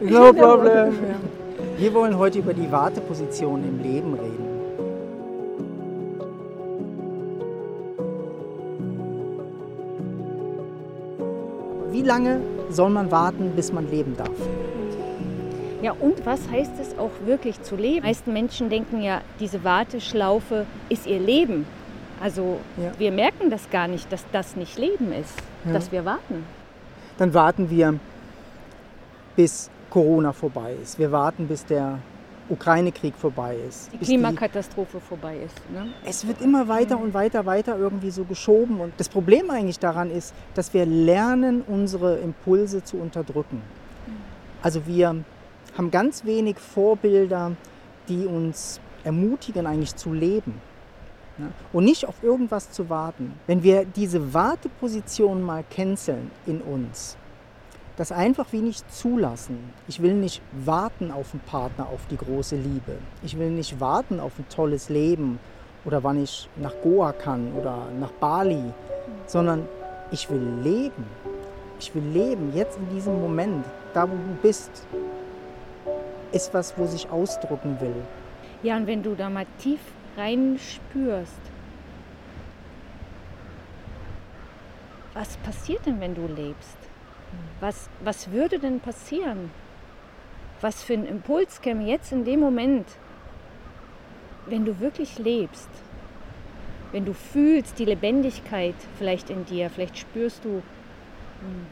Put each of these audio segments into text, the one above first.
no problem. Wir wollen heute über die Warteposition im Leben reden. Wie lange soll man warten, bis man leben darf? Ja, und was heißt es auch wirklich zu leben? Die meisten Menschen denken ja, diese Warteschlaufe ist ihr Leben. Also Ja. wir merken das gar nicht, dass das nicht Leben ist, Ja. dass wir warten. Dann warten wir, bis Corona vorbei ist. Wir warten, bis der Ukraine-Krieg vorbei ist. Die Klimakatastrophe vorbei ist. Ne? es wird immer weiter und weiter, weiter irgendwie so geschoben. Und das Problem eigentlich daran ist, dass wir lernen, unsere Impulse zu unterdrücken. Also wir haben ganz wenig Vorbilder, die uns ermutigen, eigentlich zu leben. Ja? Und nicht auf irgendwas zu warten. Wenn wir diese Warteposition mal canceln in uns, das einfach wie nicht zulassen. Ich will nicht warten auf einen Partner, auf die große Liebe. Ich will nicht warten auf ein tolles Leben oder wann ich nach Goa kann oder nach Bali, sondern ich will leben. Ich will leben, jetzt in diesem Moment, da wo du bist, ist was, wo sich ausdrücken will. Ja, und wenn du da mal tief rein spürst, was passiert denn, wenn du lebst? Was, was würde denn passieren? Was für ein Impuls käme jetzt in dem Moment, wenn du wirklich lebst? Wenn du fühlst die Lebendigkeit vielleicht in dir, vielleicht spürst du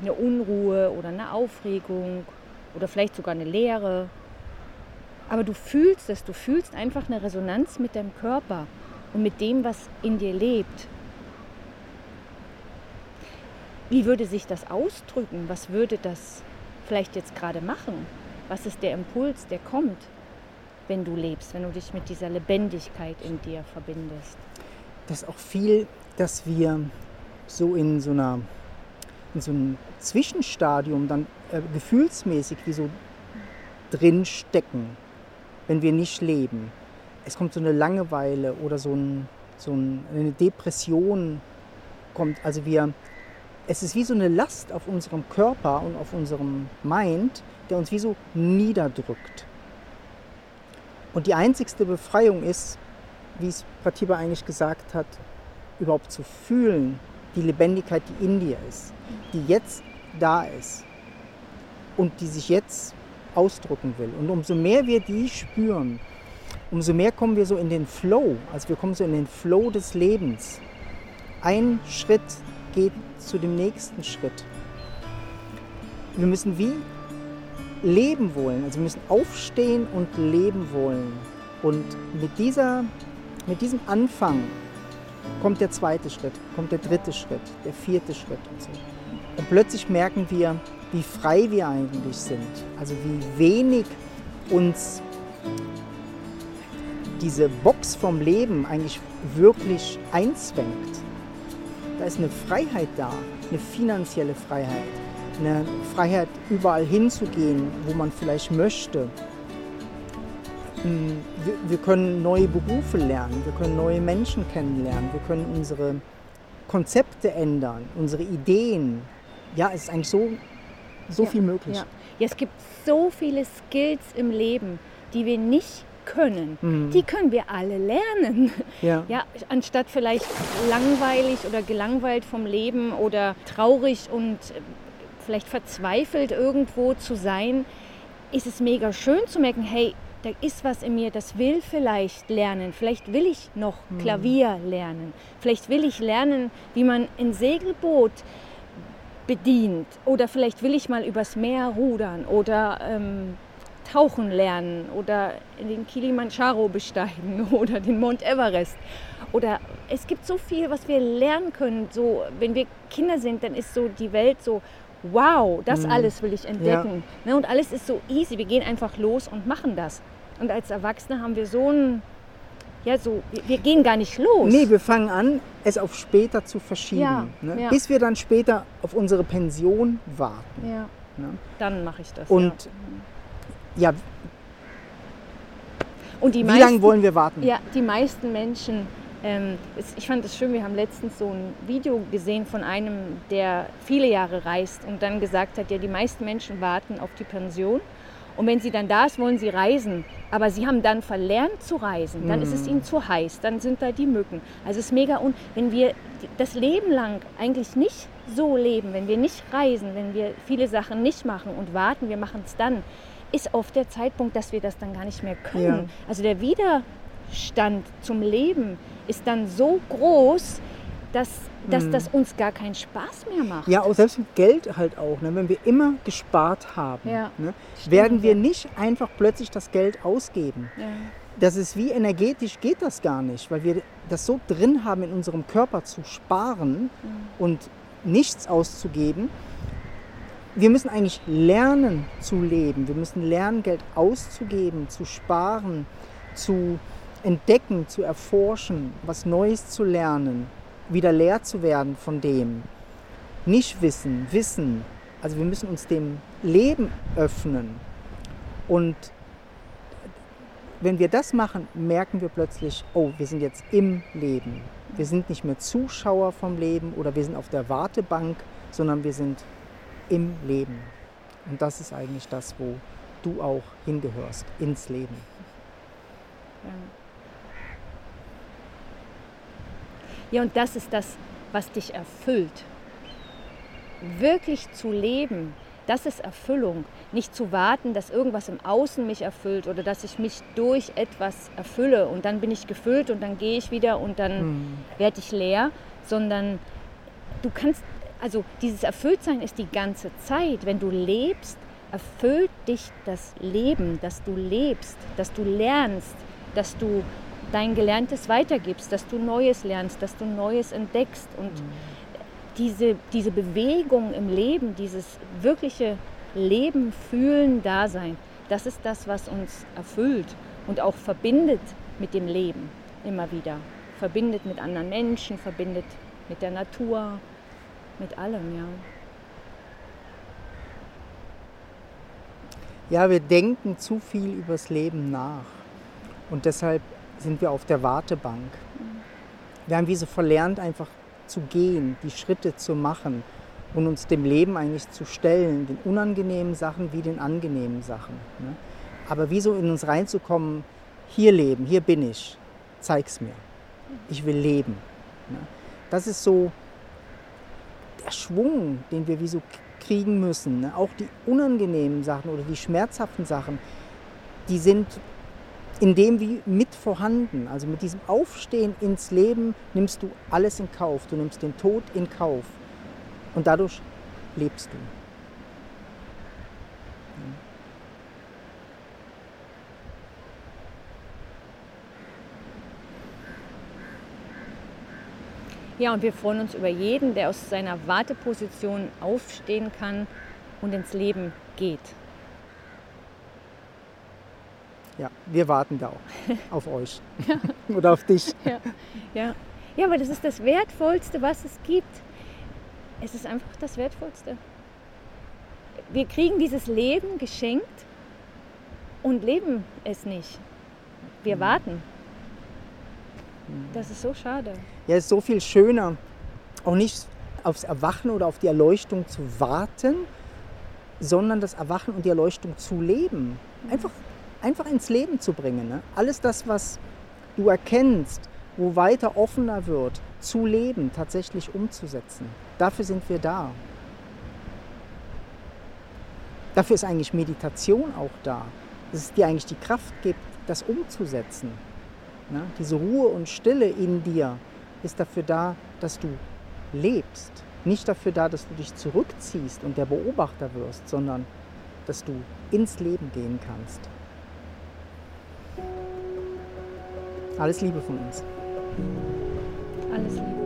eine Unruhe oder eine Aufregung oder vielleicht sogar eine Leere. Aber du fühlst es, du fühlst einfach eine Resonanz mit deinem Körper und mit dem, was in dir lebt. Wie würde sich das ausdrücken? Was würde das vielleicht jetzt gerade machen? Was ist der Impuls, der kommt, wenn du lebst, wenn du dich mit dieser Lebendigkeit in dir verbindest? Das ist auch viel, dass wir so in so einer in so einem Zwischenstadium dann äh, gefühlsmäßig wie so drin stecken, wenn wir nicht leben. Es kommt so eine Langeweile oder so, ein, so ein, eine Depression kommt. Also wir, es ist wie so eine Last auf unserem Körper und auf unserem Mind, der uns wie so niederdrückt. Und die einzigste Befreiung ist, wie es Pratibha eigentlich gesagt hat, überhaupt zu fühlen, die Lebendigkeit, die in dir ist, die jetzt da ist und die sich jetzt ausdrücken will. Und umso mehr wir die spüren, umso mehr kommen wir so in den Flow, also wir kommen so in den Flow des Lebens. Ein Schritt geht zu dem nächsten Schritt. Wir müssen wie leben wollen, also wir müssen aufstehen und leben wollen. Und mit, dieser, mit diesem Anfang kommt der zweite Schritt, kommt der dritte Schritt, der vierte Schritt und so. Und plötzlich merken wir, wie frei wir eigentlich sind. Also wie wenig uns diese Box vom Leben eigentlich wirklich einzwängt. Da ist eine Freiheit da, eine finanzielle Freiheit, eine Freiheit überall hinzugehen, wo man vielleicht möchte. Wir, wir können neue Berufe lernen, wir können neue Menschen kennenlernen, wir können unsere Konzepte ändern, unsere Ideen. Ja, es ist eigentlich so, so Ja, viel möglich. Ja. ja, es gibt so viele Skills im Leben, die wir nicht können. Mhm. Die können wir alle lernen. Ja. Ja, anstatt vielleicht langweilig oder gelangweilt vom Leben oder traurig und äh, vielleicht verzweifelt irgendwo zu sein, ist es mega schön zu merken, hey, da ist was in mir, das will vielleicht lernen. Vielleicht will ich noch Klavier lernen. Vielleicht will ich lernen, wie man ein Segelboot bedient. Oder vielleicht will ich mal übers Meer rudern oder ähm, tauchen lernen oder den Kilimanjaro besteigen oder den Mount Everest. Oder es gibt so viel, was wir lernen können. So, wenn wir Kinder sind, dann ist so die Welt so, wow, das alles will ich entdecken. Ne, und alles ist so easy. Wir gehen einfach los und machen das. Und als Erwachsene haben wir so ein, ja, so, wir, gehen gar nicht los. Nee, wir fangen an, es auf später zu verschieben. Ja, ne? ja. Bis wir dann später auf unsere Pension warten. ja, Ne? dann mache ich das. Und ja. und die wie meisten, lange wollen wir warten? Ja, die meisten Menschen Ähm, es, ich fand es schön, wir haben letztens so ein Video gesehen von einem, der viele Jahre reist und dann gesagt hat, ja, die meisten Menschen warten auf die Pension. Und wenn sie dann da ist, wollen sie reisen. Aber sie haben dann verlernt zu reisen. Dann ist es ihnen zu heiß. Dann sind da die Mücken. Also es ist mega. Und wenn wir das Leben lang eigentlich nicht so leben, wenn wir nicht reisen, wenn wir viele Sachen nicht machen und warten, wir machen es dann, ist oft der Zeitpunkt, dass wir das dann gar nicht mehr können. Ja. Also der Widerstand zum Leben ist dann so groß, dass, dass mhm. das uns gar keinen Spaß mehr macht. Ja, auch selbst mit Geld halt auch. Ne? Wenn wir immer gespart haben, ja. ne? werden wir nicht einfach plötzlich das Geld ausgeben. Ja. Das ist wie energetisch geht das gar nicht, weil wir das so drin haben in unserem Körper zu sparen mhm. und nichts auszugeben. Wir müssen eigentlich lernen zu leben. Wir müssen lernen, Geld auszugeben, zu sparen, zu entdecken, zu erforschen, was Neues zu lernen, wieder leer zu werden von dem. Nicht wissen, wissen. Also wir müssen uns dem Leben öffnen. Und wenn wir das machen, merken wir plötzlich, oh, wir sind jetzt im Leben. Wir sind nicht mehr Zuschauer vom Leben oder wir sind auf der Wartebank, sondern wir sind im Leben. Und das ist eigentlich das, wo du auch hingehörst, ins Leben. Ja. Ja, und das ist das, was dich erfüllt. Wirklich zu leben, das ist Erfüllung. Nicht zu warten, dass irgendwas im Außen mich erfüllt oder dass ich mich durch etwas erfülle und dann bin ich gefüllt und dann gehe ich wieder und dann mhm. werde ich leer, sondern du kannst, also dieses Erfülltsein ist die ganze Zeit. Wenn du lebst, erfüllt dich das Leben, dass du lebst, dass du lernst, dass du dein Gelerntes weitergibst, dass du Neues lernst, dass du Neues entdeckst. Und mhm. diese, diese Bewegung im Leben, dieses wirkliche Leben, Fühlen, Dasein, das ist das, was uns erfüllt und auch verbindet mit dem Leben immer wieder. Verbindet mit anderen Menschen, verbindet mit der Natur, mit allem, ja. Ja, wir denken zu viel übers Leben nach. Und deshalb sind wir auf der Wartebank. Wir haben wie so verlernt, einfach zu gehen, die Schritte zu machen und uns dem Leben eigentlich zu stellen, den unangenehmen Sachen wie den angenehmen Sachen. Ne? Aber wie so in uns reinzukommen, hier leben, hier bin ich, zeig's mir. Ich will leben. Ne? Das ist so der Schwung, den wir wie so kriegen müssen. Ne? Auch die unangenehmen Sachen oder die schmerzhaften Sachen, die sind in dem wie mit vorhanden. Also mit diesem Aufstehen ins Leben nimmst du alles in Kauf. Du nimmst den Tod in Kauf. Und dadurch lebst du. Ja, und wir freuen uns über jeden, der aus seiner Warteposition aufstehen kann und ins Leben geht. Ja, wir warten da auch auf euch ja. oder auf dich. Ja. ja. ja, aber das ist das Wertvollste, was es gibt. Es ist einfach das Wertvollste. Wir kriegen dieses Leben geschenkt und leben es nicht. Wir mhm. warten. Mhm. Das ist so schade. Ja, es ist so viel schöner, auch nicht aufs Erwachen oder auf die Erleuchtung zu warten, sondern das Erwachen und die Erleuchtung zu leben. Einfach einfach ins Leben zu bringen. Ne? Alles das, was du erkennst, wo weiter offener wird, zu leben, tatsächlich umzusetzen. Dafür sind wir da. Dafür ist eigentlich Meditation auch da, dass es dir eigentlich die Kraft gibt, das umzusetzen. Ne? Diese Ruhe und Stille in dir ist dafür da, dass du lebst. Nicht dafür da, dass du dich zurückziehst und der Beobachter wirst, sondern dass du ins Leben gehen kannst. Alles Liebe von uns. Alles Liebe.